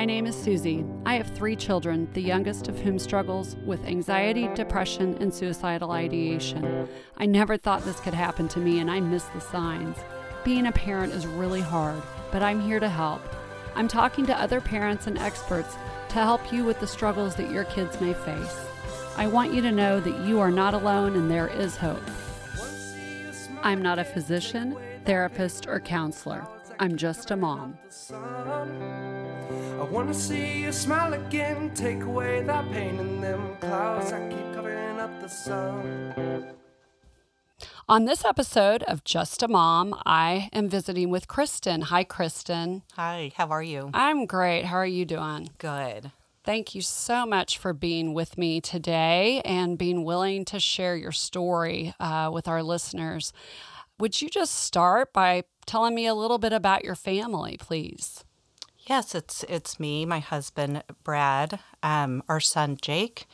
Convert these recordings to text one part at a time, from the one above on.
My name is Susie. I have three children, the youngest of whom struggles with anxiety, depression, and suicidal ideation. I never thought this could happen to me, and I miss the signs. Being a parent is really hard, but I'm here to help. I'm talking to other parents and experts to help you with the struggles that your kids may face. I want you to know that you are not alone and there is hope. I'm not a physician, therapist, or counselor. I'm just a mom. I wanna see you smile again, take away that pain in them clouds that keep covering up the sun. On this episode of Just a Mom, I am visiting with Kristen. Hi, Kristen. Hi, how are you? I'm great. How are you doing? Good. Thank you so much for being with me today and being willing to share your story uh, with our listeners. Would you just start by telling me a little bit about your family, please? Yes, it's it's me, my husband Brad, um, our son Jake,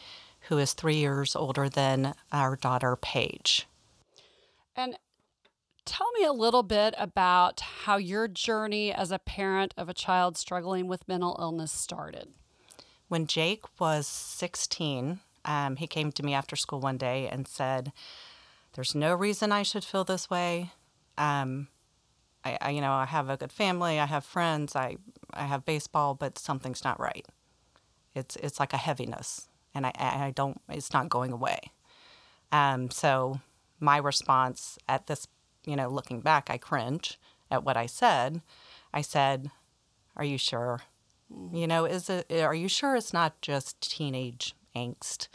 who is three years older than our daughter Paige. And tell me a little bit about how your journey as a parent of a child struggling with mental illness started. When Jake was 16, um, he came to me after school one day and said, "There's no reason I should feel this way. Um, I, I, you know, I have a good family, I have friends, I, I have baseball, but something's not right. It's, it's like a heaviness, and I, I don't, it's not going away. Um, so my response at this, you know, looking back, I cringe at what I said. I said, "Are you sure? You know, is it? Are you sure it's not just teenage angst?"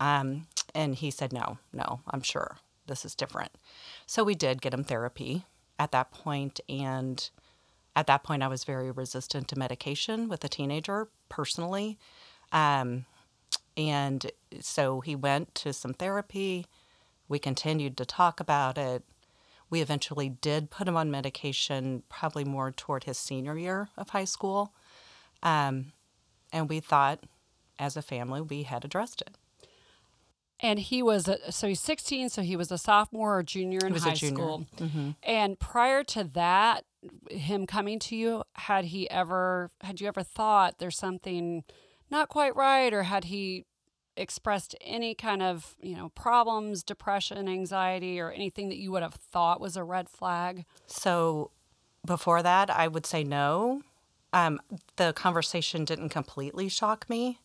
Um, and he said, "No, no, I'm sure this is different." So we did get him therapy at that point, and at that point, I was very resistant to medication with a teenager personally. Um, and so he went to some therapy. We continued to talk about it. We eventually did put him on medication, probably more toward his senior year of high school. Um, and we thought, as a family, we had addressed it. And he was a, so he's 16, so he was a sophomore or junior in He was a high junior. school. Mhm. And prior to that, him coming to you, had he ever had you ever thought there's something not quite right, or had he expressed any kind of you know problems, depression, anxiety, or anything that you would have thought was a red flag? So before that, I would say no. Um, the conversation didn't completely shock me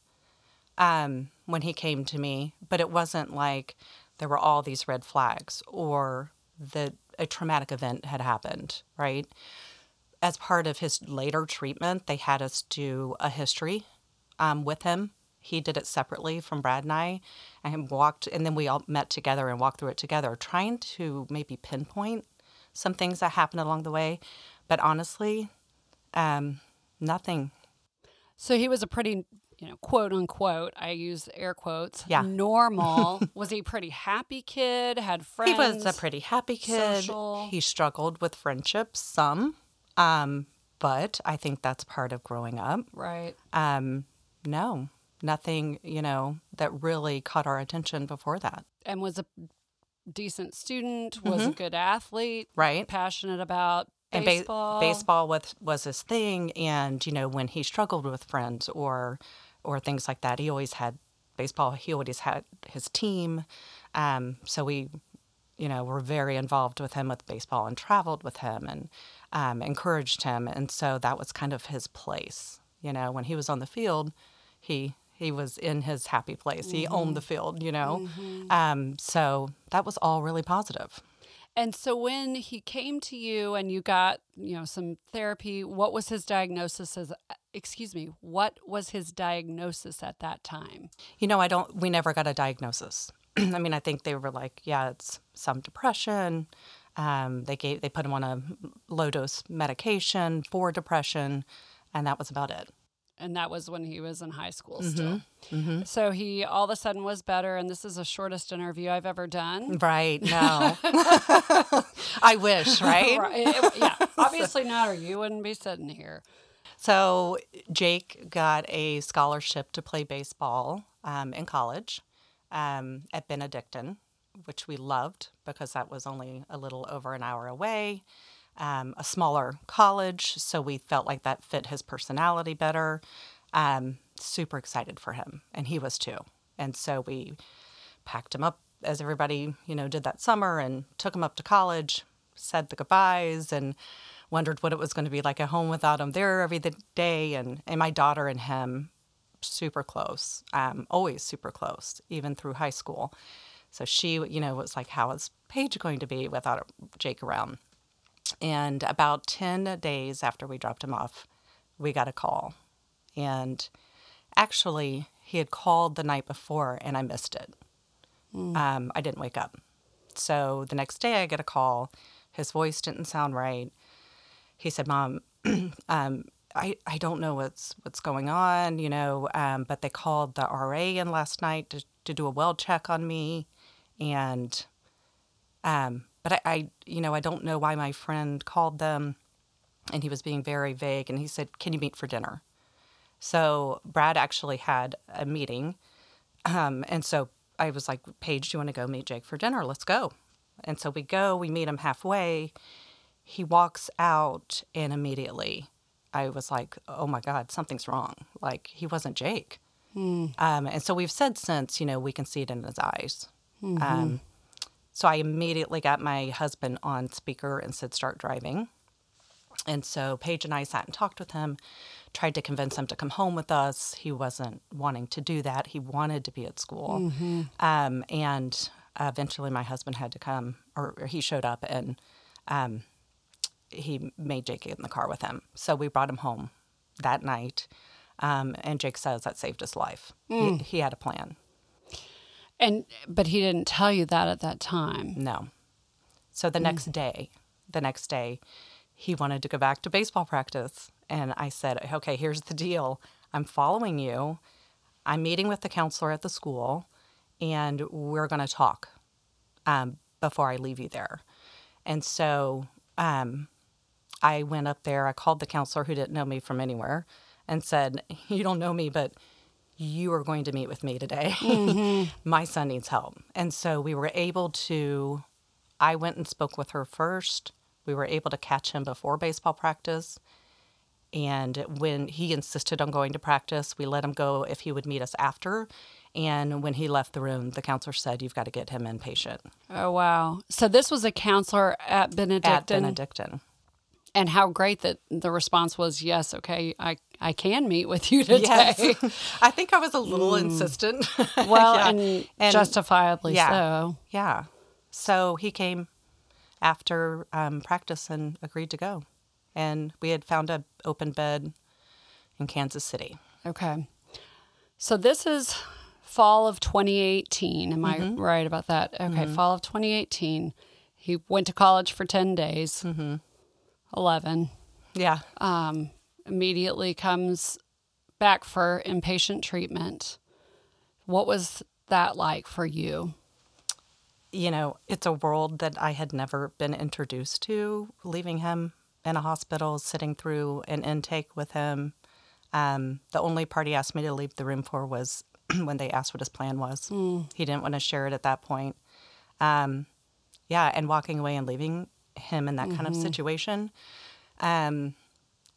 um, when he came to me, but it wasn't like there were all these red flags or that a traumatic event had happened, right? As part of his later treatment, they had us do a history um, with him. He did it separately from Brad and I, and walked, and then we all met together and walked through it together, trying to maybe pinpoint some things that happened along the way. But honestly, um, nothing. So he was a pretty you know quote unquote I use air quotes Yeah. normal. was he a pretty happy kid? Had friends? He was a pretty happy kid. social. He struggled with friendships, some, um, but I think that's part of growing up. right. Um, no, nothing, you know, that really caught our attention before that, and was a decent student, was a good athlete, right? passionate about And ba- baseball. baseball was, was his thing, and you know, when he struggled with friends or or things like that, he always had baseball. He always had his team, um, so we, you know, were very involved with him with baseball and traveled with him and um, encouraged him, and so that was kind of his place. You know, when he was on the field, he he was in his happy place. He owned the field, you know. Um, so that was all really positive. And so when he came to you and you got, you know, some therapy, what was his diagnosis as excuse me, what was his diagnosis at that time? You know, I don't. We never got a diagnosis. I mean, I think they were like, yeah, it's some depression. Um, they gave they put him on a low dose medication for depression, and that was about it. And that was when he was in high school Mm-hmm. still. So he all of a sudden was better and this is the shortest interview I've ever done. Right? No, I wish. Right? Right. It- yeah, obviously not, or you wouldn't be sitting here. So Jake got a scholarship to play baseball um, in college um, at Benedictine, which we loved because that was only a little over an hour away. Um, a smaller college, so we felt like that fit his personality better. Um, super excited for him, and he was too. And so we packed him up as everybody, you know, did that summer and took him up to college, said the goodbyes, and wondered what it was going to be like at home without him there every day. And, and my daughter and him, super close, um, always super close, even through high school. So she, you know, was like, how is Paige going to be without Jake around? And about 10 days after we dropped him off, we got a call. And actually, he had called the night before and I missed it. Mm. Um, I didn't wake up. So the next day, I get a call. His voice didn't sound right. He said, Mom, um, I, I don't know what's what's going on, you know, um, but they called the RA in last night to, to do a well check on me. And um, but I, I, you know, I don't know why my friend called them and he was being very vague and he said, Can you meet for dinner? So Brad actually had a meeting. Um, and so I was like, Paige, do you want to go meet Jake for dinner? Let's go. And so we go, we meet him halfway. He walks out, and immediately I was like, oh my God, something's wrong. Like, he wasn't Jake. Mm. Um, and so we've said since, you know, we can see it in his eyes. Mm-hmm. Um, so I immediately got my husband on speaker and said, start driving. And so Paige and I sat and talked with him, tried to convince him to come home with us. He wasn't wanting to do that. He wanted to be at school. Mm-hmm. Um, and eventually my husband had to come, or, or he showed up and um, he made Jake get in the car with him. So we brought him home that night. Um, and Jake says that saved his life. Mm. He, he had a plan. And but he didn't tell you that at that time. No. So the mm. next day, the next day, he wanted to go back to baseball practice, and I said, "Okay, here's the deal. I'm following you. I'm meeting with the counselor at the school, and we're going to talk um, before I leave you there." And so um, I went up there. I called the counselor who didn't know me from anywhere, and said, "You don't know me, but." You are going to meet with me today. Mm-hmm. My son needs help. And so we were able to, I went and spoke with her first. We were able to catch him before baseball practice. And when he insisted on going to practice, we let him go if he would meet us after. And when he left the room, the counselor said, You've got to get him inpatient. Oh, wow. So this was a counselor at Benedictine? At Benedictine and how great that the response was yes okay i i can meet with you today yes. i think i was a little mm. insistent well yeah. and, and, justifiably yeah. so yeah so he came after um, practice and agreed to go and we had found a open bed in kansas city okay so this is fall of 2018 am mm-hmm. i right about that okay mm-hmm. fall of 2018 he went to college for 10 days mm-hmm 11. Yeah. Um, immediately comes back for inpatient treatment. What was that like for you? You know, it's a world that I had never been introduced to, leaving him in a hospital, sitting through an intake with him. Um, the only part he asked me to leave the room for was when they asked what his plan was. Mm. He didn't want to share it at that point. Um, yeah, and walking away and leaving him in that mm-hmm. kind of mm-hmm. situation. Um,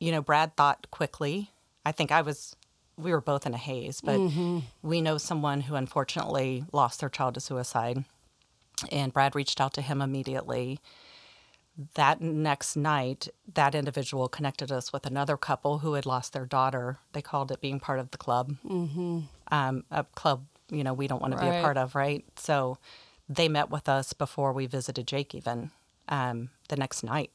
you know, Brad thought quickly. I think I was, we were both in a haze, but mm-hmm. we know someone who unfortunately lost their child to suicide. And Brad reached out to him immediately. That next night, that individual connected us with another couple who had lost their daughter. They called it being part of the club, mm-hmm. um, a club you know we don't want to be a part of, right? So they met with us before we visited Jake even um, the next night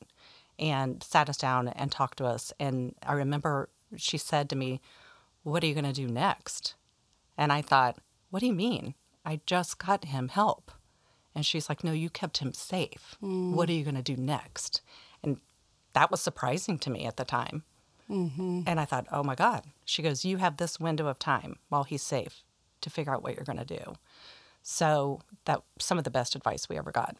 and sat us down and talked to us. And I remember she said to me, What are you going to do next? And I thought, What do you mean? I just got him help. And she's like, No, you kept him safe. Mm. What are you going to do next? And that was surprising to me at the time. Mm-hmm. And I thought, Oh my God. She goes, You have this window of time while he's safe to figure out what you're going to do. So that some of the best advice we ever got.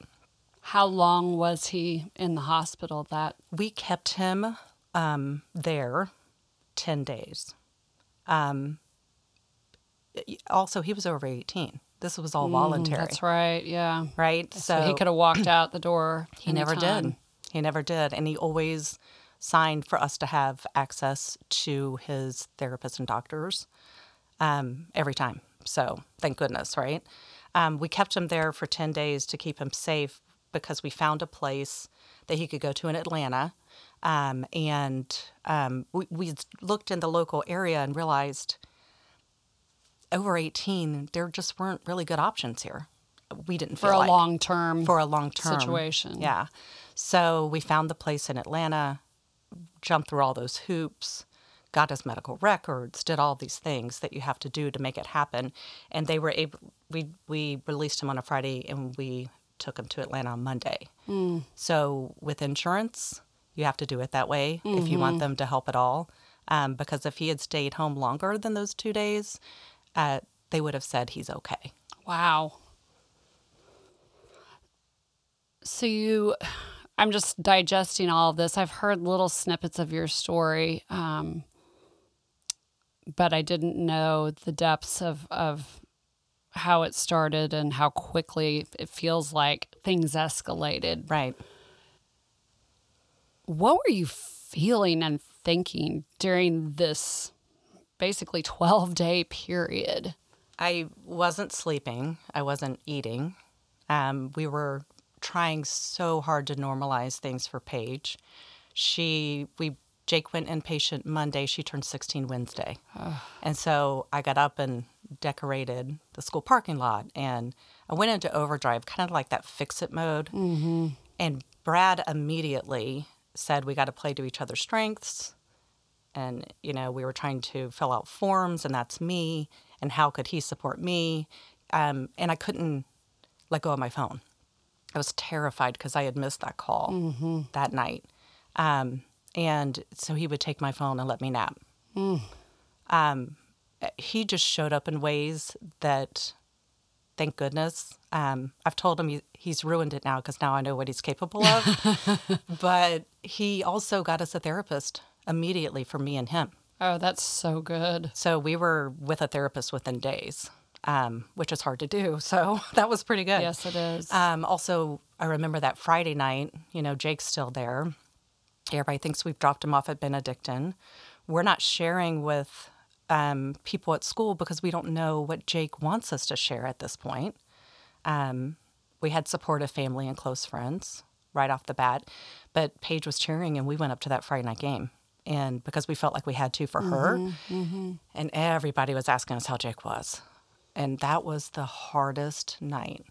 How long was he in the hospital? That we kept him um, there ten days. Um, also, he was over eighteen. This was all mm, voluntary. That's right. Yeah. Right. So, so he could have walked out the door. He never did. He never did. And he always signed for us to have access to his therapists and doctors um, every time. So thank goodness, right? Um, we kept him there for 10 days to keep him safe because we found a place that he could go to in Atlanta. Um, and um, we, we looked in the local area and realized over 18, there just weren't really good options here. We didn't For a like long term. for a long term situation. Yeah. So we found the place in Atlanta, jumped through all those hoops, got his medical records, did all these things that you have to do to make it happen, and they were able. We we released him on a Friday, and we took him to Atlanta on Monday. So with insurance, you have to do it that way if you want them to help at all. Um, because if he had stayed home longer than those two days, uh, they would have said he's okay. Wow. So you, I'm just digesting all of this. I've heard little snippets of your story, um, but I didn't know the depths of of how it started and how quickly it feels like things escalated. Right. What were you feeling and thinking during this basically 12 day period? I wasn't sleeping. I wasn't eating. Um, we were trying so hard to normalize things for Paige. She, we, Jake went inpatient Monday. She turned 16 Wednesday. and so I got up and decorated the school parking lot and I went into overdrive, kind of like that fix it mode. Mm-hmm. And Brad immediately said, We got to play to each other's strengths. And you know we were trying to fill out forms and that's me and how could he support me? Um, and i couldn't let go of my phone. I was terrified because i had missed that call that night. Um, and so he would take my phone and let me nap. Um, he just showed up in ways that thank goodness um, i've told him he, he's ruined it now because now i know what he's capable of but he also got us a therapist immediately for me and him Oh, that's so good. so we were with a therapist within days, um, which is hard to do. So that was pretty good. Yes, it is. Um, also, I remember that Friday night, you know, Jake's still there. Everybody thinks we've dropped him off at Benedictine. We're not sharing with um, people at school because we don't know what Jake wants us to share at this point. Um, we had supportive family and close friends right off the bat, but Paige was cheering, and we went up to that Friday night game. And because we felt like we had to for her, and everybody was asking us how Jake was. And that was the hardest night.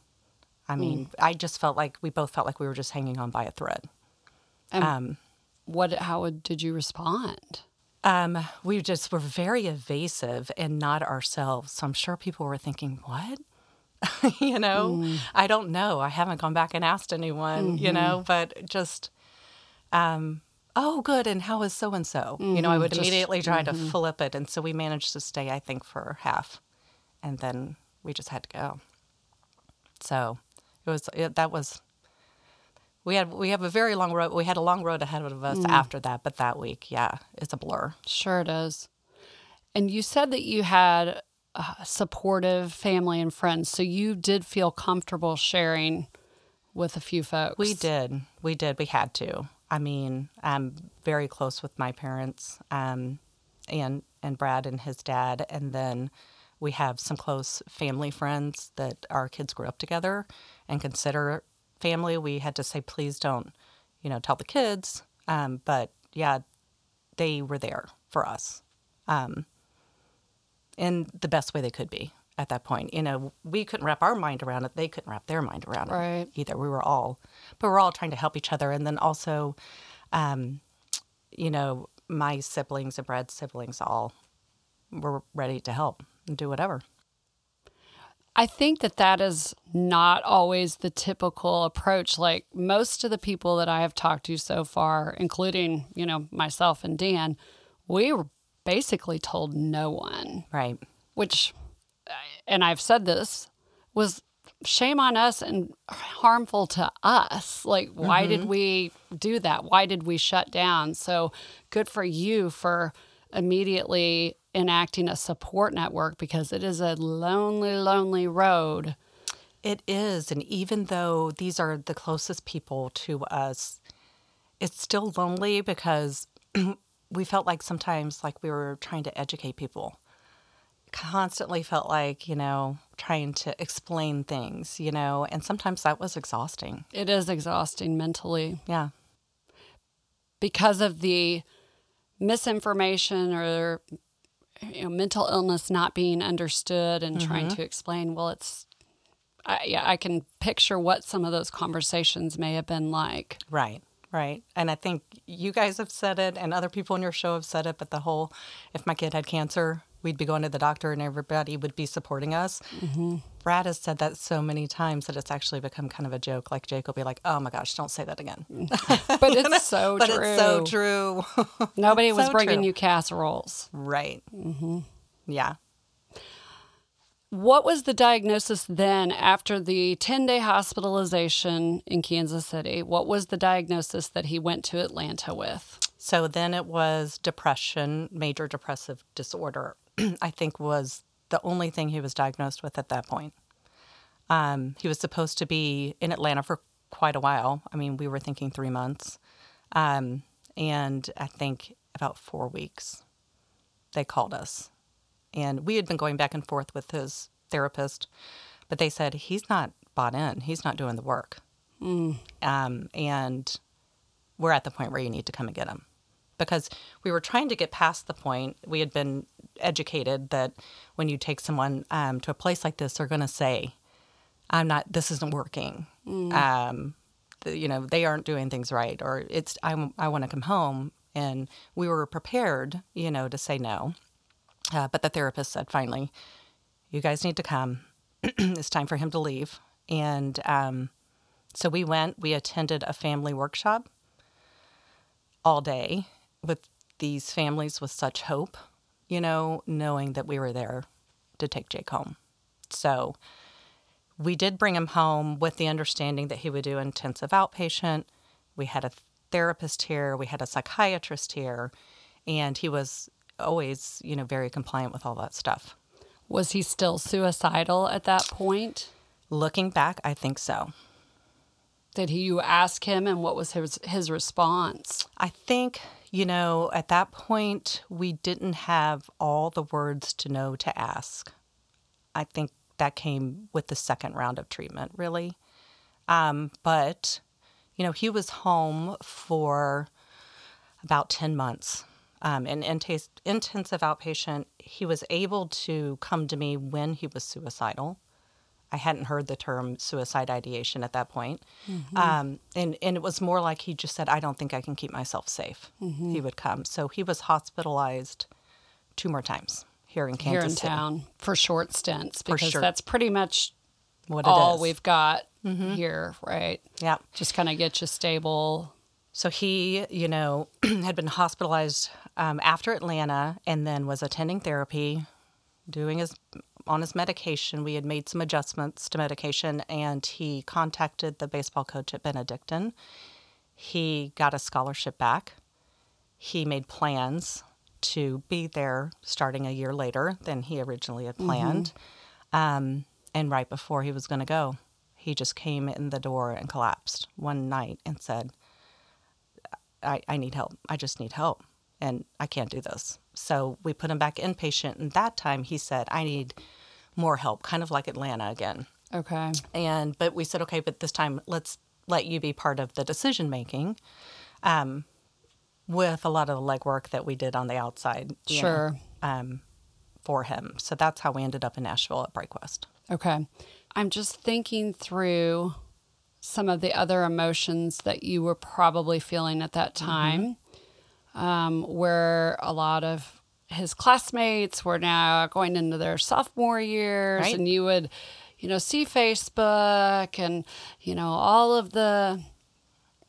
I mean, I just felt like we both felt like we were just hanging on by a thread. And what? How did you respond? Um, we just were very evasive and not ourselves. So I'm sure people were thinking, what? you know, I don't know. I haven't gone back and asked anyone, you know, but just, um, oh, good. And how is so and so? You know, I would immediately try to flip it. And so we managed to stay, I think, for half. And then we just had to go. So it was, it, that was, we had, we have a very long road. We had a long road ahead of us after that. But that week, yeah, it's a blur. Sure, it is. And you said that you had supportive family and friends, so you did feel comfortable sharing with a few folks. We did. We did. We had to. I mean, I'm very close with my parents, um, and and Brad and his dad, and then we have some close family friends that our kids grew up together and consider family. We had to say, please don't, you know, tell the kids. Um, but yeah, they were there for us, um, in the best way they could be at that point. You know, we couldn't wrap our mind around it; they couldn't wrap their mind around it Right. either. We were all, but we're all trying to help each other. And then also, um, you know, my siblings and Brad's siblings all were ready to help and do whatever. I think that that is not always the typical approach. Like most of the people that I have talked to so far, including, you know, myself and Dan, we were basically told no one, Right. which, and I've said this, was shame on us and harmful to us. Like, why did mm-hmm. we do that? Why did we shut down? So good for you for immediately enacting a support network because it is a lonely, lonely road. It is. And even though these are the closest people to us, it's still lonely because we felt like sometimes like we were trying to educate people. Constantly felt like, you know, trying to explain things, you know, and sometimes that was exhausting. It is exhausting mentally Yeah. because of the misinformation or you know, mental illness not being understood and trying mm-hmm. to explain. Well, it's I, yeah, I can picture what some of those conversations may have been like. Right, right. And I think you guys have said it, and other people on your show have said it, but the whole if my kid had cancer, we'd be going to the doctor and everybody would be supporting us. Mm-hmm. Brad has said that so many times that it's actually become kind of a joke. Like Jake will be like, oh my gosh, don't say that again. But it's so but true. it's so true. Nobody was So bringing true. you casseroles. right. Mm-hmm. Yeah. What was the diagnosis then after the 10 day hospitalization in Kansas City? What was the diagnosis that he went to Atlanta with? So then it was depression, major depressive disorder, I think was the only thing he was diagnosed with at that point. Um, he was supposed to be in Atlanta for quite a while. I mean, we were thinking three months. Um, and I think about four weeks, they called us. And we had been going back and forth with his therapist, but they said, he's not bought in, he's not doing the work. Um, and we're at the point where you need to come and get him because we were trying to get past the point we had been educated that when you take someone um, to a place like this they're going to say i'm not this isn't working. Um, the, you know they aren't doing things right or it's i, I want to come home. And we were prepared you know to say no. Uh, but the therapist said finally you guys need to come. It's time for him to leave. And um, so we went we attended a family workshop all day with these families with such hope, you know, knowing that we were there to take Jake home. So we did bring him home with the understanding that he would do intensive outpatient. We had a therapist here, we had a psychiatrist here, and he was always, you know, very compliant with all that stuff. Was he still suicidal at that point? Looking back, I think so. Did he, you ask him and what was his, his response? I think, you know, at that point, we didn't have all the words to know to ask. I think that came with the second round of treatment, really. Um, but, you know, he was home for about 10 months. Um, in intensive outpatient, he was able to come to me when he was suicidal. I hadn't heard the term suicide ideation at that point. Um, and, and it was more like he just said, I don't think I can keep myself safe. He would come. So he was hospitalized two more times here in Kansas here in City. town for short stints because sure. that's pretty much What it all is. we've got here, right? Yeah. Just kind of get you stable. So he, you know, had been hospitalized um, after Atlanta and then was attending therapy, doing his on his medication. We had made some adjustments to medication, and he contacted the baseball coach at Benedictine. He got a scholarship back. He made plans to be there starting a year later than he originally had planned. Um, and right before he was going to go, he just came in the door and collapsed one night and said, I, I need help. I just need help. And I can't do this. So we put him back inpatient. And that time he said, I need more help, kind of like Atlanta again. Okay. And, but we said, okay, but this time let's let you be part of the decision making um, with a lot of the legwork that we did on the outside. you know, Sure. um, for him. So that's how we ended up in Nashville at BrightQuest. Okay. I'm just thinking through some of the other emotions that you were probably feeling at that time, um, where a lot of his classmates were now going into their sophomore years, Right. and you would, you know, see Facebook and, you know, all of the,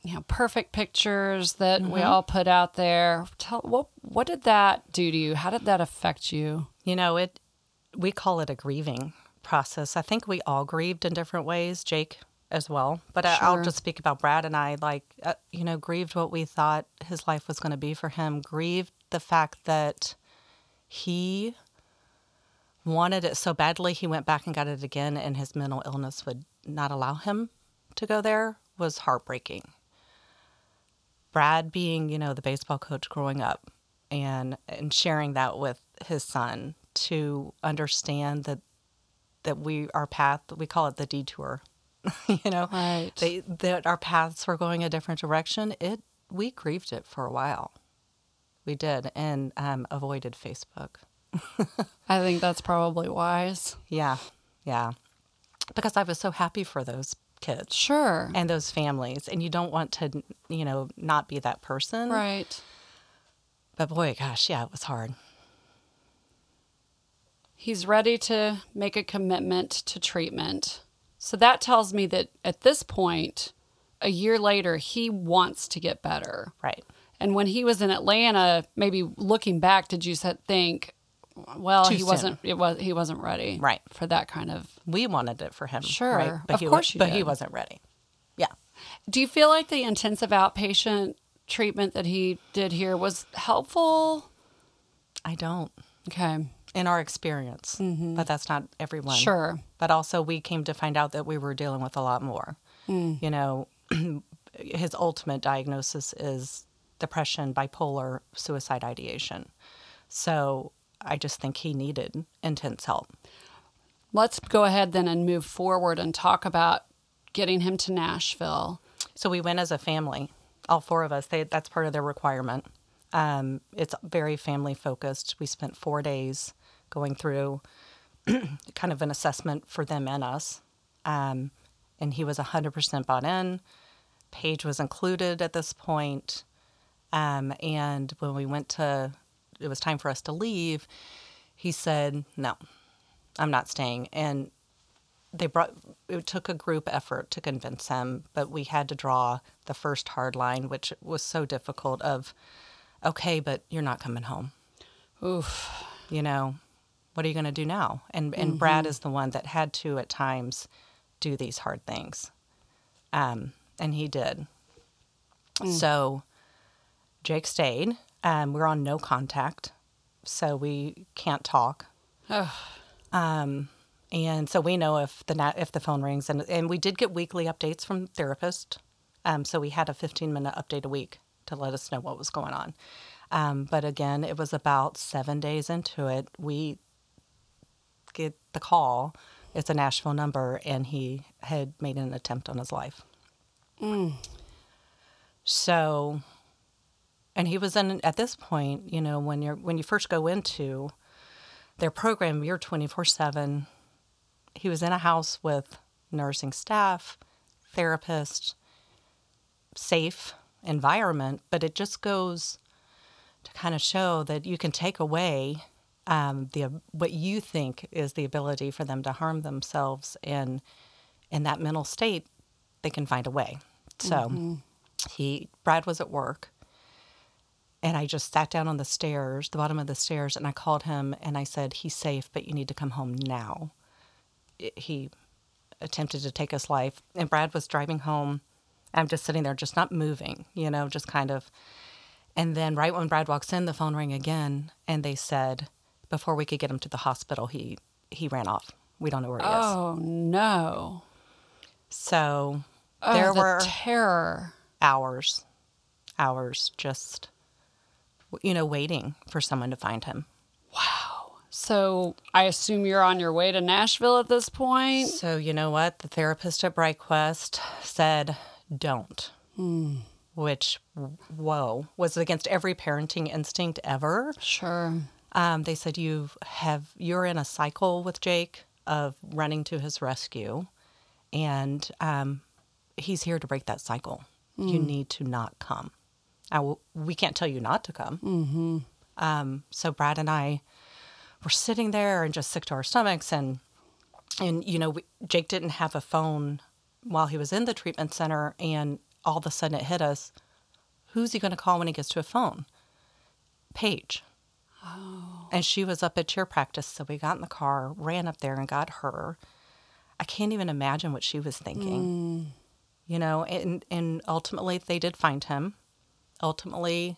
you know, perfect pictures that we all put out there. Tell what what did that do to you? How did that affect you? You know, it we call it a grieving process. I think we all grieved in different ways, Jake as well. But I, I'll just speak about Brad and I. Like, uh, you know, grieved what we thought his life was going to be for him. Grieved the fact that he wanted it so badly. He went back and got it again, and his mental illness would not allow him to go there. Was heartbreaking. Brad being, you know, the baseball coach growing up and and sharing that with his son to understand that that we our path we call it the detour. you know, Right. they, that our paths were going a different direction. It we grieved it for a while. We did and um, avoided Facebook. I think that's probably wise. Yeah, yeah, because I was so happy for those kids Sure. and those families, and you don't want to, you know, not be that person. right. But boy, gosh, yeah, it was hard. He's ready to make a commitment to treatment. So that tells me that at this point, a year later, he wants to get better. Right. And when he was in Atlanta, maybe looking back, did you think, well, Too he soon. wasn't it was he wasn't ready Right. for that kind of We wanted it for him. Sure. Right? But Of he, course you But he wasn't ready. Yeah. Do you feel like the intensive outpatient treatment that he did here was helpful? I don't. Okay. In our experience. But that's not everyone. Sure. But also, we came to find out that we were dealing with a lot more. You know, his ultimate diagnosis is depression, bipolar, suicide ideation. So I just think he needed intense help. Let's go ahead then and move forward and talk about getting him to Nashville. So we went as a family, all four of us. They, that's part of their requirement. Um, it's very family focused. We spent four days going through kind of an assessment for them and us. Um, and he was 100% bought in. Paige was included at this point. Um, and when we went to, it was time for us to leave, he said, No, I'm not staying. And they brought it took a group effort to convince him but we had to draw the first hard line which was so difficult of okay but you're not coming home Oof. you know what are you going to do now? And and brad is the one that had to at times do these hard things. Um and he did. So jake stayed. Um we're on no contact so we can't talk. Um, and so we know if the na- if the phone rings, and and we did get weekly updates from therapist. Um, so we had a 15 minute update a week to let us know what was going on. Um, but again, it was about seven days into it. We get the call. It's a Nashville number, and he had made an attempt on his life. Mm. So, and he was in at this point. You know, when you're when you first go into their program, you're 24 7. He was in a house with nursing staff, therapist, safe environment, but it just goes to kind of show that you can take away um, the what you think is the ability for them to harm themselves, and in that mental state, they can find a way. So, he Brad was at work, and I just sat down on the stairs, the bottom of the stairs, and I called him and I said, He's safe, but you need to come home now. It- he attempted to take his life, and Brad was driving home. I'm just sitting there, just not moving, you know, just kind of. And then, right when Brad walks in, the phone rang again, and they said, before we could get him to the hospital, he he ran off. We don't know where he is. Oh no. So Oh, there the were terror. hours, hours just, you know, waiting for someone to find him. Wow. So I assume you're on your way to Nashville at this point. So you know what? The therapist at BrightQuest said, "Don't," hmm. which, whoa, was against every parenting instinct ever. Sure. Um, they said you have you're in a cycle with Jake of running to his rescue, and um, he's here to break that cycle. You need to not come. Will, we can't tell you not to come. Mm-hmm. Um, so Brad and I were sitting there and just sick to our stomachs, and and you know we, Jake didn't have a phone while he was in the treatment center, and all of a sudden it hit us: Who's he going to call when he gets to a phone? Paige. And she was up at cheer practice, so we got in the car, ran up there, and got her. I can't even imagine what she was thinking. You know, and and ultimately they did find him. Ultimately,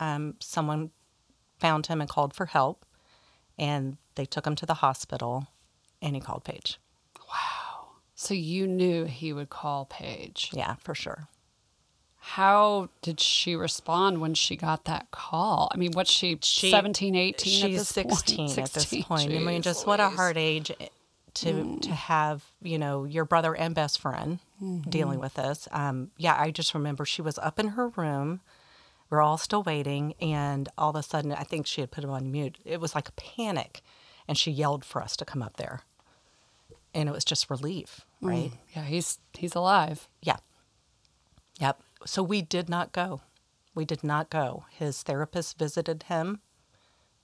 um, someone found him and called for help, and they took him to the hospital, and he called Paige. Wow. So you knew he would call Paige. Yeah, for sure. How did she respond when she got that call? I mean, what's she, She- 17, 18 She's at this 16 point? at this 16, point. I mean, just what a hard age to to mm. have, you know, your brother and best friend mm-hmm. dealing with this. Um, yeah, I just remember she was up in her room. We're all still waiting, and all of a sudden, I think she had put him on mute. It was like a panic, and she yelled for us to come up there, and it was just relief, mm. right? Yeah, he's he's alive. Yeah. Yep. So we did not go. We did not go. His therapist visited him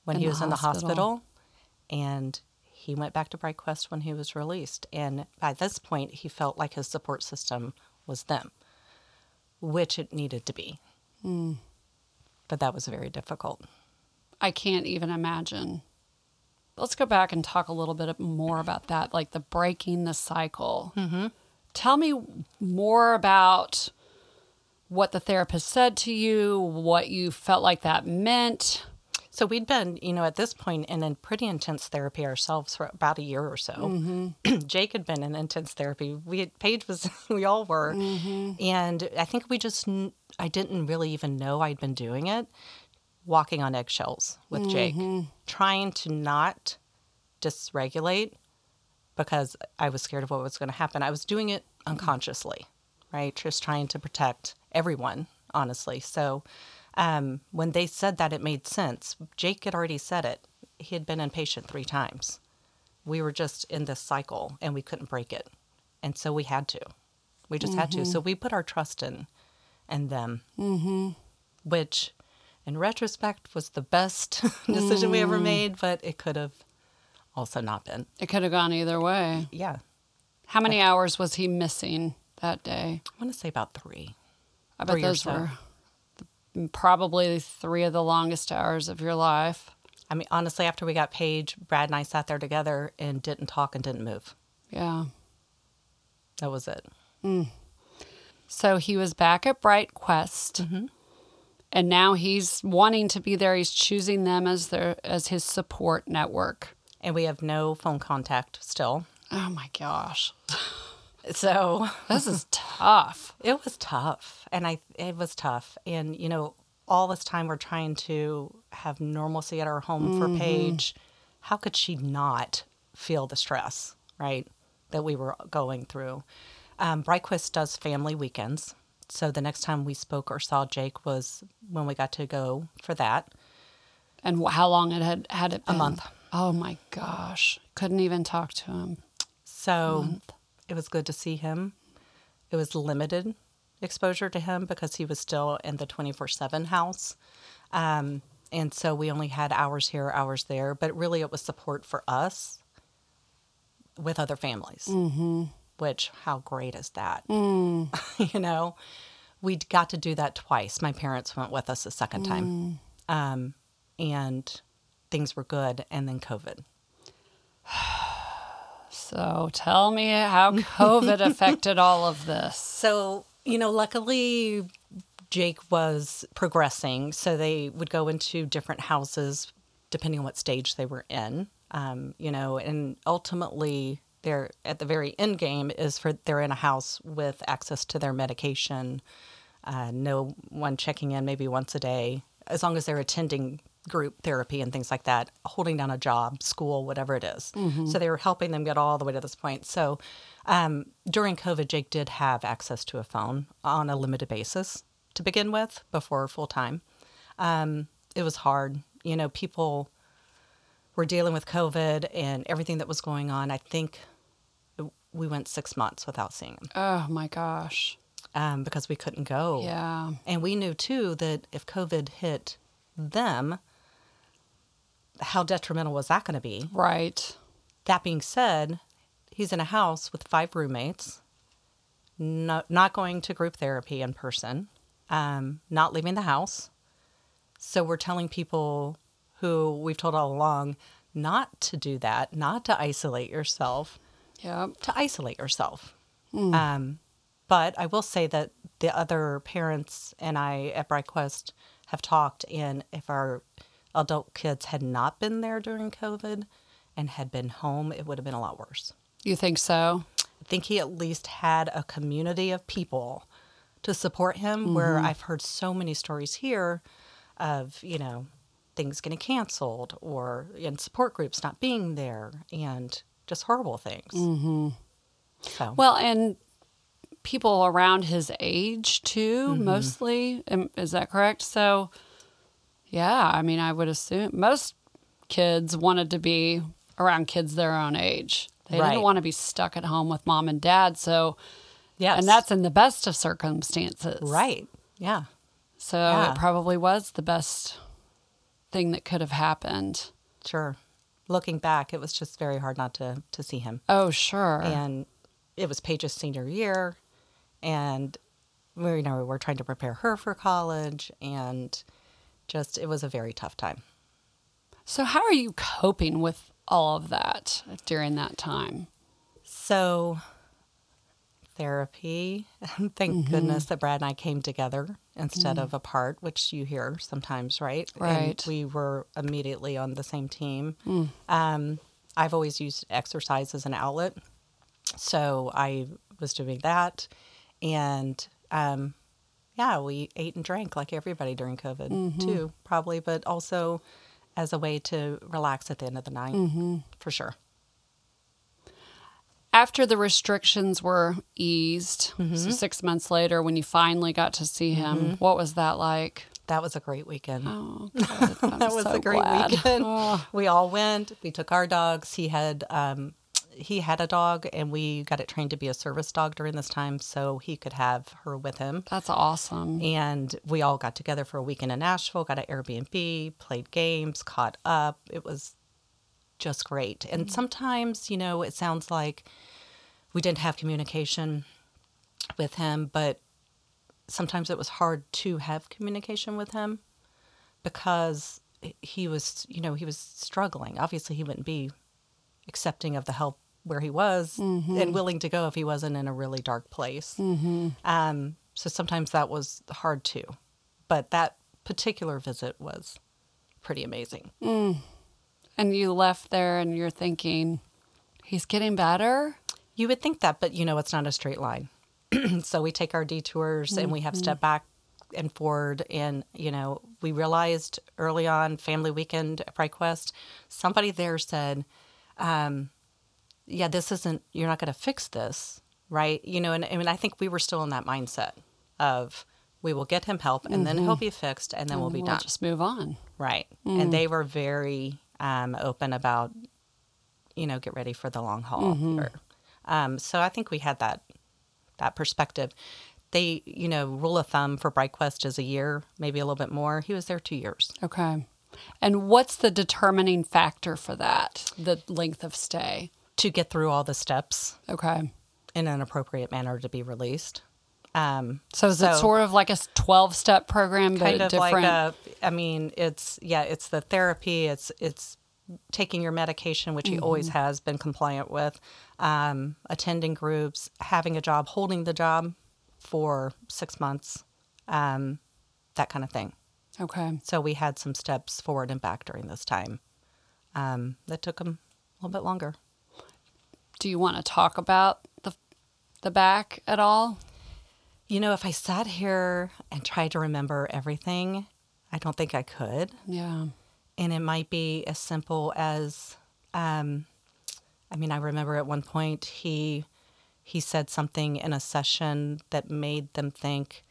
when In he the was in the hospital. and he went back to Bright Quest when he was released. And by this point, he felt like his support system was them, which it needed to be. Hmm. But that was very difficult. I can't even imagine. Let's go back and talk a little bit more about that, like the breaking the cycle. Mm-hmm. Tell me more about what the therapist said to you, what you felt like that meant. So we'd been, you know, at this point in a pretty intense therapy ourselves for about a year or so. Mm-hmm. Jake had been in intense therapy. We had, Paige was, we all were, Mm-hmm. and I think we just, I didn't really even know I'd been doing it, walking on eggshells with Jake, Mm-hmm. trying to not dysregulate because I was scared of what was going to happen. I was doing it unconsciously, right? Just trying to protect everyone, honestly. So um, when they said that, it made sense. Jake had already said it. He had been inpatient three times. We were just in this cycle and we couldn't break it. And so we had to. We just had to. So we put our trust in and them, mm-hmm. which in retrospect was the best decision we ever made, but it could have also not been. It could have gone either way. Yeah. How many hours was he missing that day? I want to say about three. I bet those so. were probably three of the longest hours of your life. I mean, honestly, after we got Paige, Brad and I sat there together and didn't talk and didn't move. Yeah. That was it. Mm. So he was back at Bright Quest, mm-hmm. and now he's wanting to be there. He's choosing them as their as his support network. And we have no phone contact still. Oh my gosh, So this is tough. it was tough. And I it was tough. And you know, all this time we're trying to have normalcy at our home for Paige. How could she not feel the stress, right? That we were going through. Um, BrightQuest does family weekends. So the next time we spoke or saw Jake was when we got to go for that. And how long it had had it been? A month. Oh my gosh, couldn't even talk to him. So it was good to see him. It was limited exposure to him because he was still in the 24 7 house. Um, and so we only had hours here, hours there, but really it was support for us with other families. Mm-hmm. Which, how great is that? you know, we got to do that twice. My parents went with us a second time. Um, and things were good. And then COVID. So tell me how COVID affected all of this. So, you know, luckily Jake was progressing. So they would go into different houses depending on what stage they were in. Um, you know, and ultimately they're at the very end game is for they're in a house with access to their medication, uh, no one checking in maybe once a day, as long as they're attending group therapy and things like that, holding down a job, school, whatever it is. So they were helping them get all the way to this point. So um, during COVID, Jake did have access to a phone on a limited basis to begin with before full time. Um, it was hard. You know, people were dealing with COVID and everything that was going on. I think we went six months without seeing him Oh my gosh. um, because we couldn't go. Yeah. And we knew too that if COVID hit them, how detrimental was that going to be? Right. That being said, he's in a house with five roommates, not, not going to group therapy in person, um, not leaving the house. So we're telling people who we've told all along not to do that, not to isolate yourself, Yep. to isolate yourself. Um, but I will say that the other parents and I at BrightQuest have talked, and if our adult kids had not been there during COVID and had been home, it would have been a lot worse. You think so? I think he at least had a community of people to support him. Mm-hmm. Where I've heard so many stories here of you know things getting canceled or in support groups not being there and just horrible things. Mm-hmm. So Well, and people around his age too, Mm-hmm. mostly. Is that correct? So, yeah, I mean, I would assume most kids wanted to be around kids their own age. They Right. didn't want to be stuck at home with mom and dad. So, yeah, and that's in the best of circumstances. right. Yeah. So, Yeah. it probably was the best thing that could have happened. Sure. Looking back, it was just very hard not to to see him. Oh, sure. and it was Paige's senior year, and we you know we were trying to prepare her for college, and just it was a very tough time. so, how are you coping with all of that during that time? So therapy, thank goodness that Brad and I came together instead of apart, which you hear sometimes, right? And Right. we were immediately on the same team. Um, I've always used exercise as an outlet. So I was doing that. And um, yeah, we ate and drank like everybody during COVID too, probably, but also as a way to relax at the end of the night, for sure. after the restrictions were eased, Mm-hmm. so six months later, when you finally got to see him, what was that like? That was a great weekend. Oh. That was so a great glad. weekend. Oh, We all went. We took our dogs. He had um, he had a dog, and we got it trained to be a service dog during this time, so he could have her with him. that's awesome. And we all got together for a weekend in Nashville, got an Airbnb, played games, caught up. It was just great. Mm. And sometimes, you know, it sounds like we didn't have communication with him, but sometimes it was hard to have communication with him because he was, you know, he was struggling. Obviously, he wouldn't be accepting of the help where he was and willing to go if he wasn't in a really dark place. Um, so sometimes that was hard too. But that particular visit was pretty amazing. And you left there and you're thinking, he's getting better? You would think that, but you know, it's not a straight line. so we take our detours and we have step back and forward. And, you know, we realized early on, family weekend at BrightQuest, somebody there said, um, yeah, this isn't, you're not going to fix this, right? You know, and, and I think we were still in that mindset of we will get him help and then he'll be fixed and then we'll be we'll done. just move on. Right. And they were very um, open about, you know, get ready for the long haul. here. Um, so I think we had that that perspective. They, you know, rule of thumb for BrightQuest is a year, maybe a little bit more. He was there two years. Okay. And what's the determining factor for that, the length of stay? To get through all the steps Okay. in an appropriate manner to be released. Um, So is it sort of like a 12 step program, but kind of different? like a i mean it's yeah it's the therapy it's it's taking your medication which he always Mm-hmm. has been compliant with um, attending groups having a job holding the job for six months um, that kind of thing okay. so we had some steps forward and back during this time um, that took him a little bit longer Do you want to talk about the the back at all? you know if i sat here and tried to remember everything i don't think i could Yeah. and it might be as simple as um, i mean i remember at one point he he said something in a session that made them think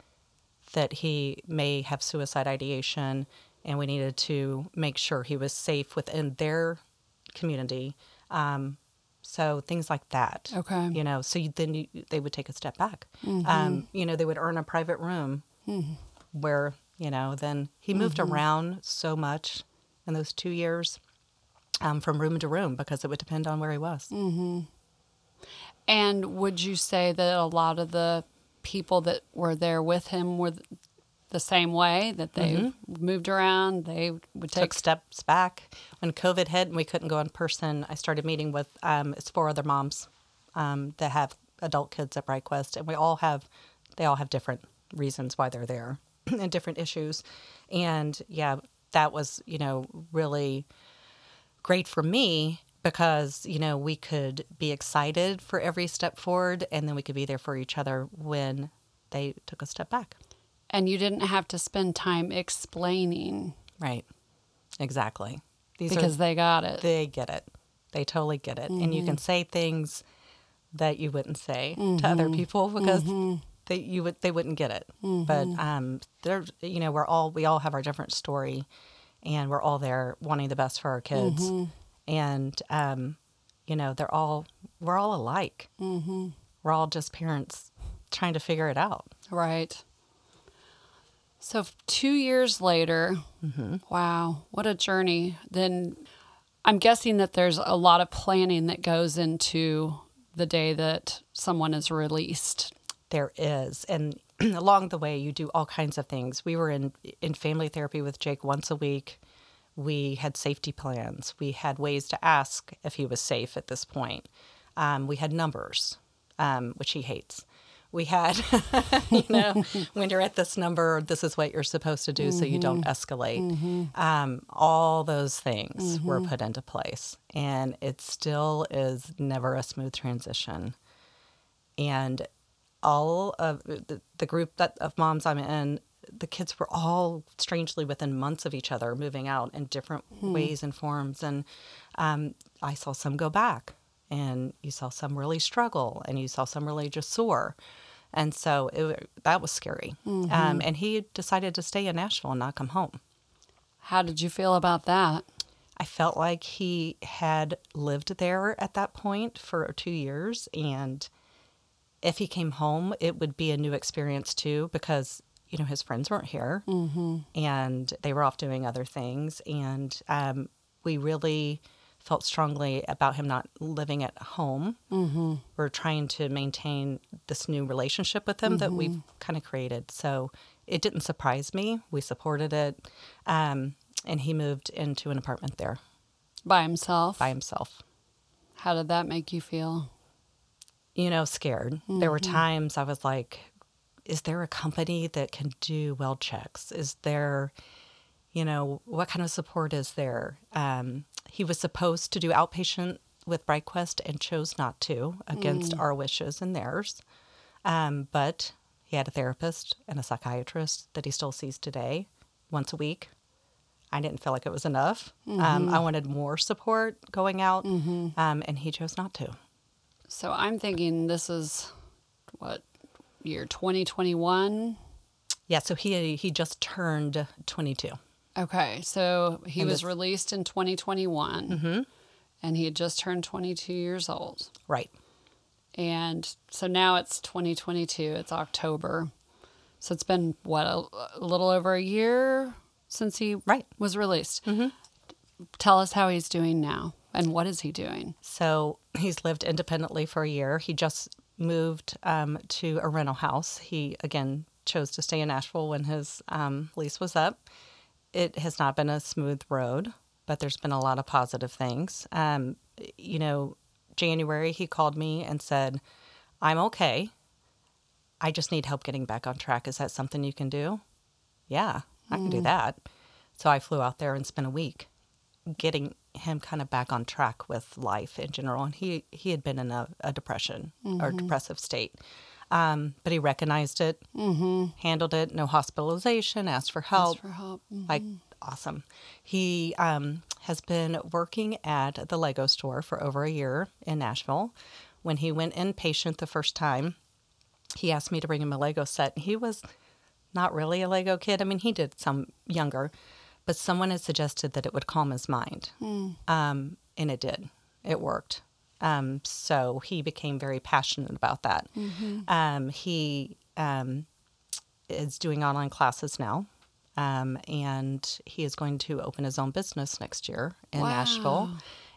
that he may have suicide ideation and we needed to make sure he was safe within their community um, so things like that Okay. you know so you, then you, they would take a step back. Um, you know they would earn a private room where you know then he moved around so much in those two years um, from room to room because it would depend on where he was. And would you say that a lot of the people that were there with him were the same way that they moved around? They would take took steps back when covid hit and we couldn't go in person i started meeting with um, it's four other moms um, that have adult kids at brightquest and we all have they all have different reasons why they're there and different issues and yeah that was you know really great for me because you know we could be excited for every step forward and then we could be there for each other when they took a step back. And you didn't have to spend time explaining Right. Exactly. These are because they got it. they get it. They totally get it. And you can say things that you wouldn't say to other people because they you would they wouldn't get it. But um they're you know, we're all we all have our different story and we're all there wanting the best for our kids. And um you know, they're all we're all alike. Mm-hmm. We're all just parents trying to figure it out. Right. So two years later, Mm-hmm. wow, what a journey. Then I'm guessing that there's a lot of planning that goes into the day that someone is released. There is, and along the way, you do all kinds of things. We were in in family therapy with Jake once a week. We had safety plans. We had ways to ask if he was safe at this point. Um, we had numbers, um, which he hates. We had, you know, when you're at this number, this is what you're supposed to do so you don't escalate. Um, all those things were put into place. And it still is never a smooth transition and all of the, the group that of moms I'm in, the kids were all strangely within months of each other, moving out in different ways and forms. And um, I saw some go back, and you saw some really struggle, and you saw some really just soar. And so it, that was scary. Um, and he decided to stay in Nashville and not come home. How did you feel about that? I felt like he had lived there at that point for two years. And if he came home, it would be a new experience too, because, you know, his friends weren't here and they were off doing other things. And um, we really felt strongly about him not living at home. Mm-hmm. We're trying to maintain this new relationship with him that we've kind of created. So it didn't surprise me. We supported it. Um, and he moved into an apartment there By himself? by himself. How did that make you feel? You know, scared. There were times I was like, is there a company that can do well checks? Is there, you know, what kind of support is there? Um, he was supposed to do outpatient with BrightQuest and chose not to against our wishes and theirs. Um, but he had a therapist and a psychiatrist that he still sees today once a week. I didn't feel like it was enough. Um, I wanted more support going out, um, and he chose not to. So I'm thinking this is what year 2021. Yeah, so he he just turned 22. Okay, so he And was this- released in 2021, and he had just turned 22 years old. Right. And so now it's 2022. It's October, so it's been what a, a little over a year since he Right. was released. Tell us how he's doing now, and what is he doing? So he's lived independently for a year. He just moved um, to a rental house. He again chose to stay in Nashville when his um, lease was up. It has not been a smooth road, but there's been a lot of positive things. Um, you know, January he called me and said, "I'm okay. I just need help getting back on track. Is that something you can do?" Yeah, I can do that. So I flew out there and spent a week getting him kind of back on track with life in general. And he, he had been in a, a depression or depressive state. Um, but he recognized it, handled it, no hospitalization, asked for help. for help. Like, awesome. He um, has been working at the Lego store for over a year in Nashville. When he went inpatient the first time, he asked me to bring him a Lego set. He was not really a Lego kid. I mean, he did some younger, but someone had suggested that it would calm his mind. Um, and it did. It worked. Um, so he became very passionate about that. Um, he um, is doing online classes now. Um, and he is going to open his own business next year in Nashville.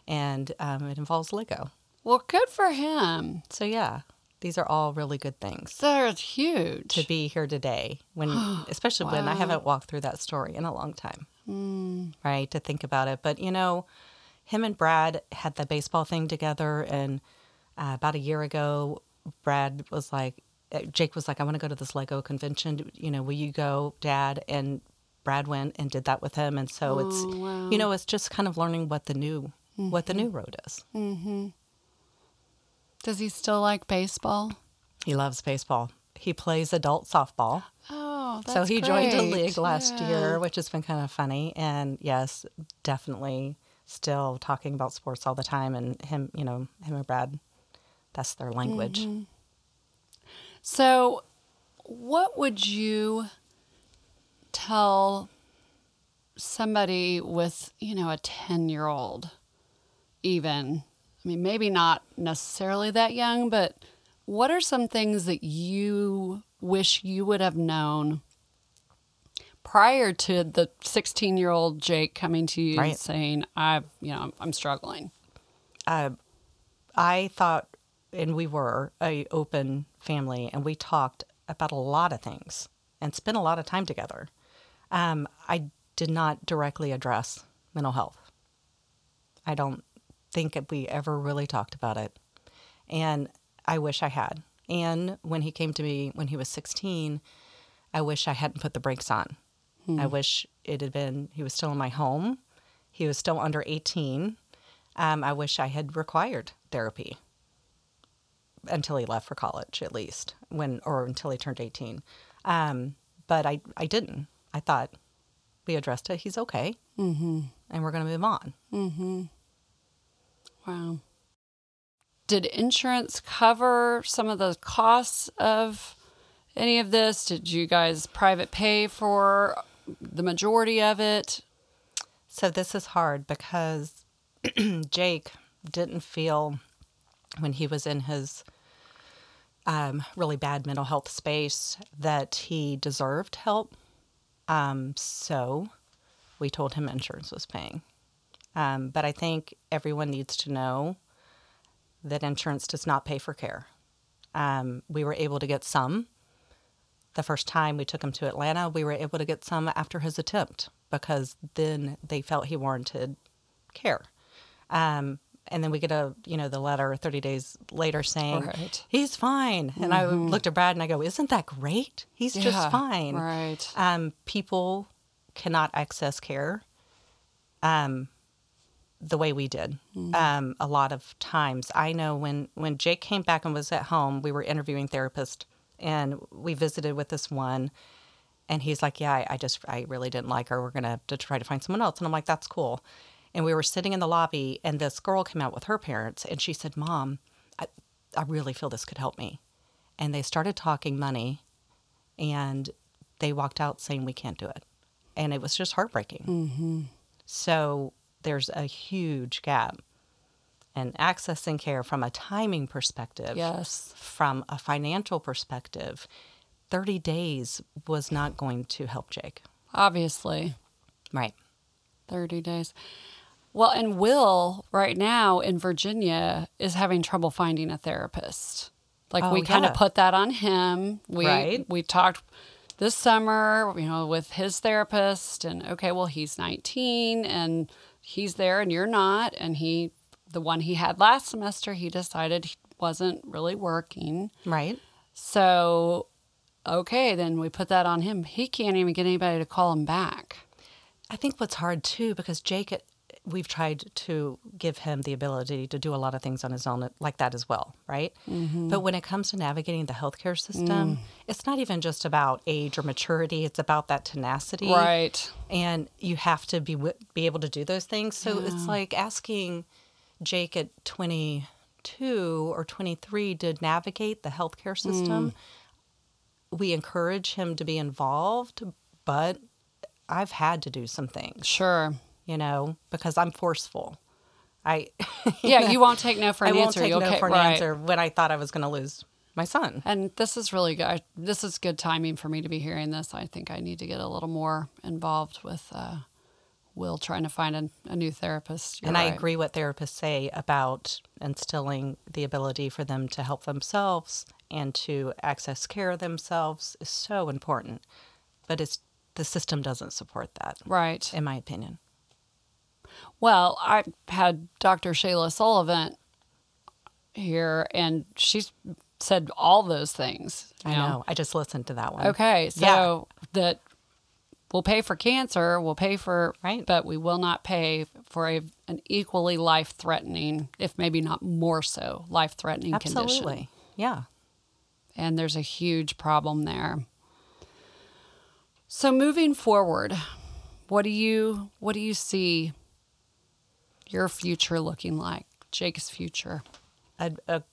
And um, it involves Lego. Well, good for him. So, yeah, these are all really good things That's huge. to be here today when especially when i haven't walked through that story in a long time right to think about it but you know him and brad had the baseball thing together and uh, about a year ago brad was like uh, jake was like i want to go to this lego convention you know will you go dad and brad went and did that with him and so it's you know it's just kind of learning what the new what the new road is Does he still like baseball? He loves baseball. he plays adult softball. Oh, that's so he joined a league last Yeah. year, which has been kind of funny. And yes, definitely still talking about sports all the time. And him, you know, him and Brad, that's their language. Mm-hmm. So, what would you tell somebody with, you know, a 10 year old, even? I mean, maybe not necessarily that young, but what are some things that you wish you would have known prior to the 16 year old Jake coming to you and saying, I, you know, I'm struggling? I thought, and we were a open family, and we talked about a lot of things and spent a lot of time together. Um, I did not directly address mental health. I don't think that we ever really talked about it, and I wish I had. And when he came to me when he was 16, I wish I hadn't put the brakes on. I wish it had been, he was still in my home. He was still under 18. Um, I wish I had required therapy until he left for college, at least, when or until he turned 18. Um, but I, I didn't. I thought we addressed it. He's okay. Mm-hmm. And we're going to move on. Wow. Did insurance cover some of the costs of any of this? Did you guys private pay for the majority of it? So this is hard because Jake didn't feel when he was in his um, really bad mental health space that he deserved help. Um, so we told him insurance was paying. Um, but I think everyone needs to know that insurance does not pay for care. Um, we were able to get some. The first time we took him to Atlanta, we were able to get some after his attempt because then they felt he warranted care. Um, and then we get a, you know, the letter 30 days later saying Right. he's fine. And I looked at Brad and I go, "Isn't that great? He's Yeah, just fine." right. Um, people cannot access care um, the way we did. Um, a lot of times, I know when when Jake came back and was at home, we were interviewing therapists, and we visited with this one, and he's like, "Yeah, I, I just I really didn't like her. We're gonna have to try to find someone else." And I'm like, "That's cool." And we were sitting in the lobby, and this girl came out with her parents, and she said, "Mom, I, I really feel this could help me." And they started talking money, and they walked out saying, "We can't do it," and it was just heartbreaking. Mm-hmm. So there's a huge gap in accessing care from a timing perspective. Yes. From a financial perspective, 30 days was not going to help Jake. Obviously, Right. 30 days. Well, and Will right now in Virginia is having trouble finding a therapist. Like Oh, we kind of put that on him. We Right. we talked this summer, you know, with his therapist and okay, well, he's 19 and he's there and you're not and he the one he had last semester, he decided he wasn't really working. Right. So, okay, then we put that on him. He can't even get anybody to call him back. I think what's hard too, because Jake, we've tried to give him the ability to do a lot of things on his own like that as well, right? Mm-hmm. But when it comes to navigating the healthcare system, mm. it's not even just about age or maturity, it's about that tenacity. Right. and you have to be be able to do those things. So it's like asking Jake at 22 or 23 did navigate the healthcare system. We encourage him to be involved, but I've had to do some things, Sure. you know, because I'm forceful. I Yeah, you won't take no for an I an won't answer. take You no okay? for an right. answer when I thought I was going to lose my son. And this is really good. This is good timing for me to be hearing this. I think I need to get a little more involved with uh, Will trying to find a, a new therapist. You're and I agree what therapists say about instilling the ability for them to help themselves and to access care themselves is so important. But it's the system doesn't support that, Right. in my opinion. Well, I had Dr. Shayla Sullivan here, and she's said all those things. I know. I just listened to that one. Okay, Yeah. so that we'll pay for cancer, we'll pay for Right. but we will not pay for a, an equally life threatening, if maybe not more so, life threatening condition. Absolutely. Yeah. And there's a huge problem there. So moving forward, what do you what do you see your future looking like? Jake's future. A, a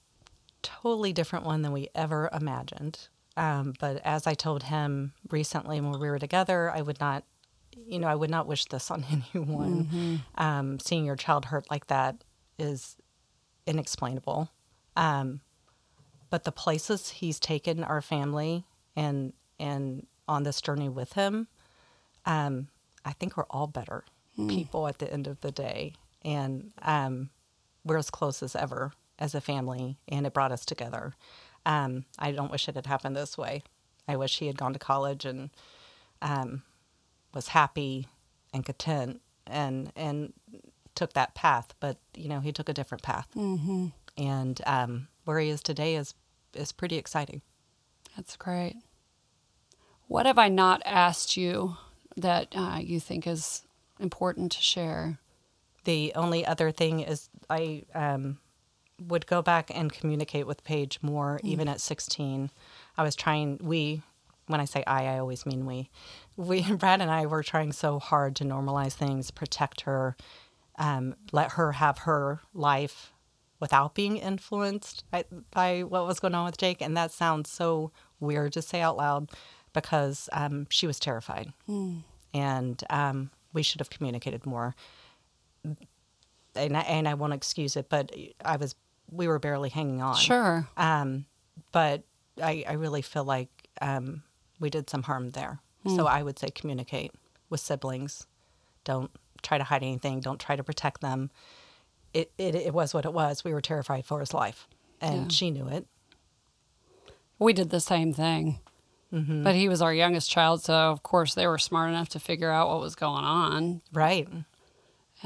totally different one than we ever imagined. Um, but as I told him recently when we were together, I would not, you know, I would not wish this on anyone. Um, seeing your child hurt like that is inexplainable. Um, but the places he's taken our family and and on this journey with him, um, I think we're all better people at the end of the day, and um, we're as close as ever as a family, and it brought us together. Um, I don't wish it had happened this way. I wish he had gone to college and um, was happy and content and and took that path. But you know, he took a different path, mm-hmm. and um, where he is today is is pretty exciting. That's great. What have I not asked you that uh, you think is important to share? The only other thing is I um, would go back and communicate with Paige more, even at 16. I was trying, we, when I say I, I always mean we. We, Brad and I were trying so hard to normalize things, protect her, um, let her have her life without being influenced by, by what was going on with Jake. And that sounds so weird to say out loud because um, she was terrified. And um, we should have communicated more and I, and I won't excuse it, but I was we were barely hanging on. Sure. Um, but I, I really feel like um, we did some harm there. So I would say communicate with siblings. Don't try to hide anything. Don't try to protect them. It it, it was what it was. We were terrified for his life, and Yeah. she knew it. We did the same thing. But he was our youngest child, so of course they were smart enough to figure out what was going on. Right.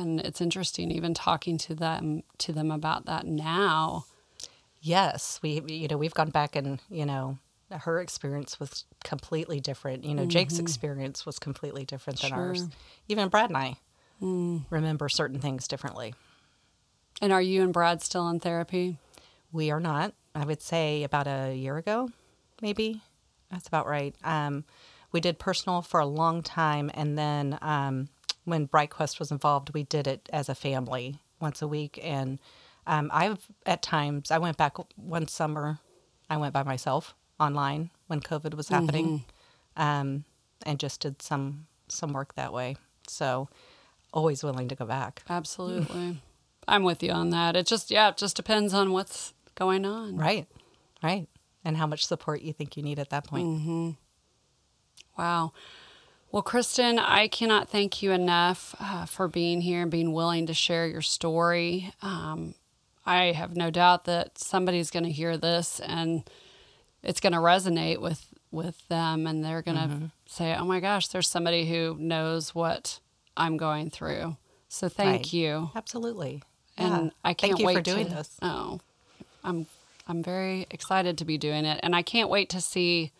And it's interesting even talking to them to them about that now. Yes, we you know we've gone back and you know her experience was completely different. You know Jake's experience was completely different than ours. Even Brad and I remember certain things differently. And are you and Brad still in therapy? We are not. I would say about a year ago, maybe. That's about right. Um, we did personal for a long time, and then um, when BrightQuest was involved, we did it as a family once a week. And um, I've at times I went back one summer. I went by myself online when COVID was happening, um, and just did some some work that way. So always willing to go back. Absolutely. I'm with you on that. It just yeah, it just depends on what's going on. Right, right. And how much support you think you need at that point. Wow. Well, Kristen, I cannot thank you enough uh, for being here and being willing to share your story. Um, I have no doubt that somebody's going to hear this and it's going to resonate with with them, and they're going to say, "Oh my gosh, there's somebody who knows what I'm going through." So thank Right. you, Absolutely. and Yeah. I can't wait for doing to, this. Oh, I'm I'm very excited to be doing it, and I can't wait to see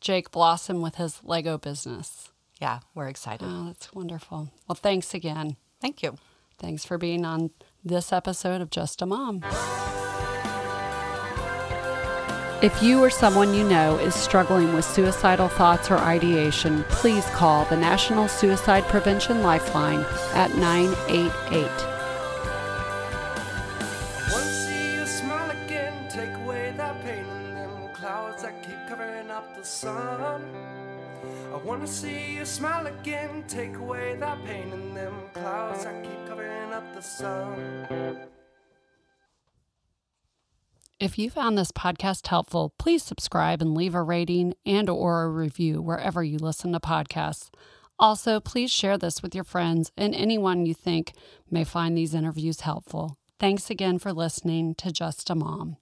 Jake blossom with his Lego business. Yeah, we're excited. Oh, that's wonderful. Well, thanks again. Thank you. Thanks for being on this episode of Just a Mom. If you or someone you know is struggling with suicidal thoughts or ideation, please call the National Suicide Prevention Lifeline at 988. Want to see smile again, take away that pain in them clouds that keep covering up the sun. If you found this podcast helpful, please subscribe and leave a rating and or a review wherever you listen to podcasts. Also, please share this with your friends and anyone you think may find these interviews helpful. Thanks again for listening to Just a Mom.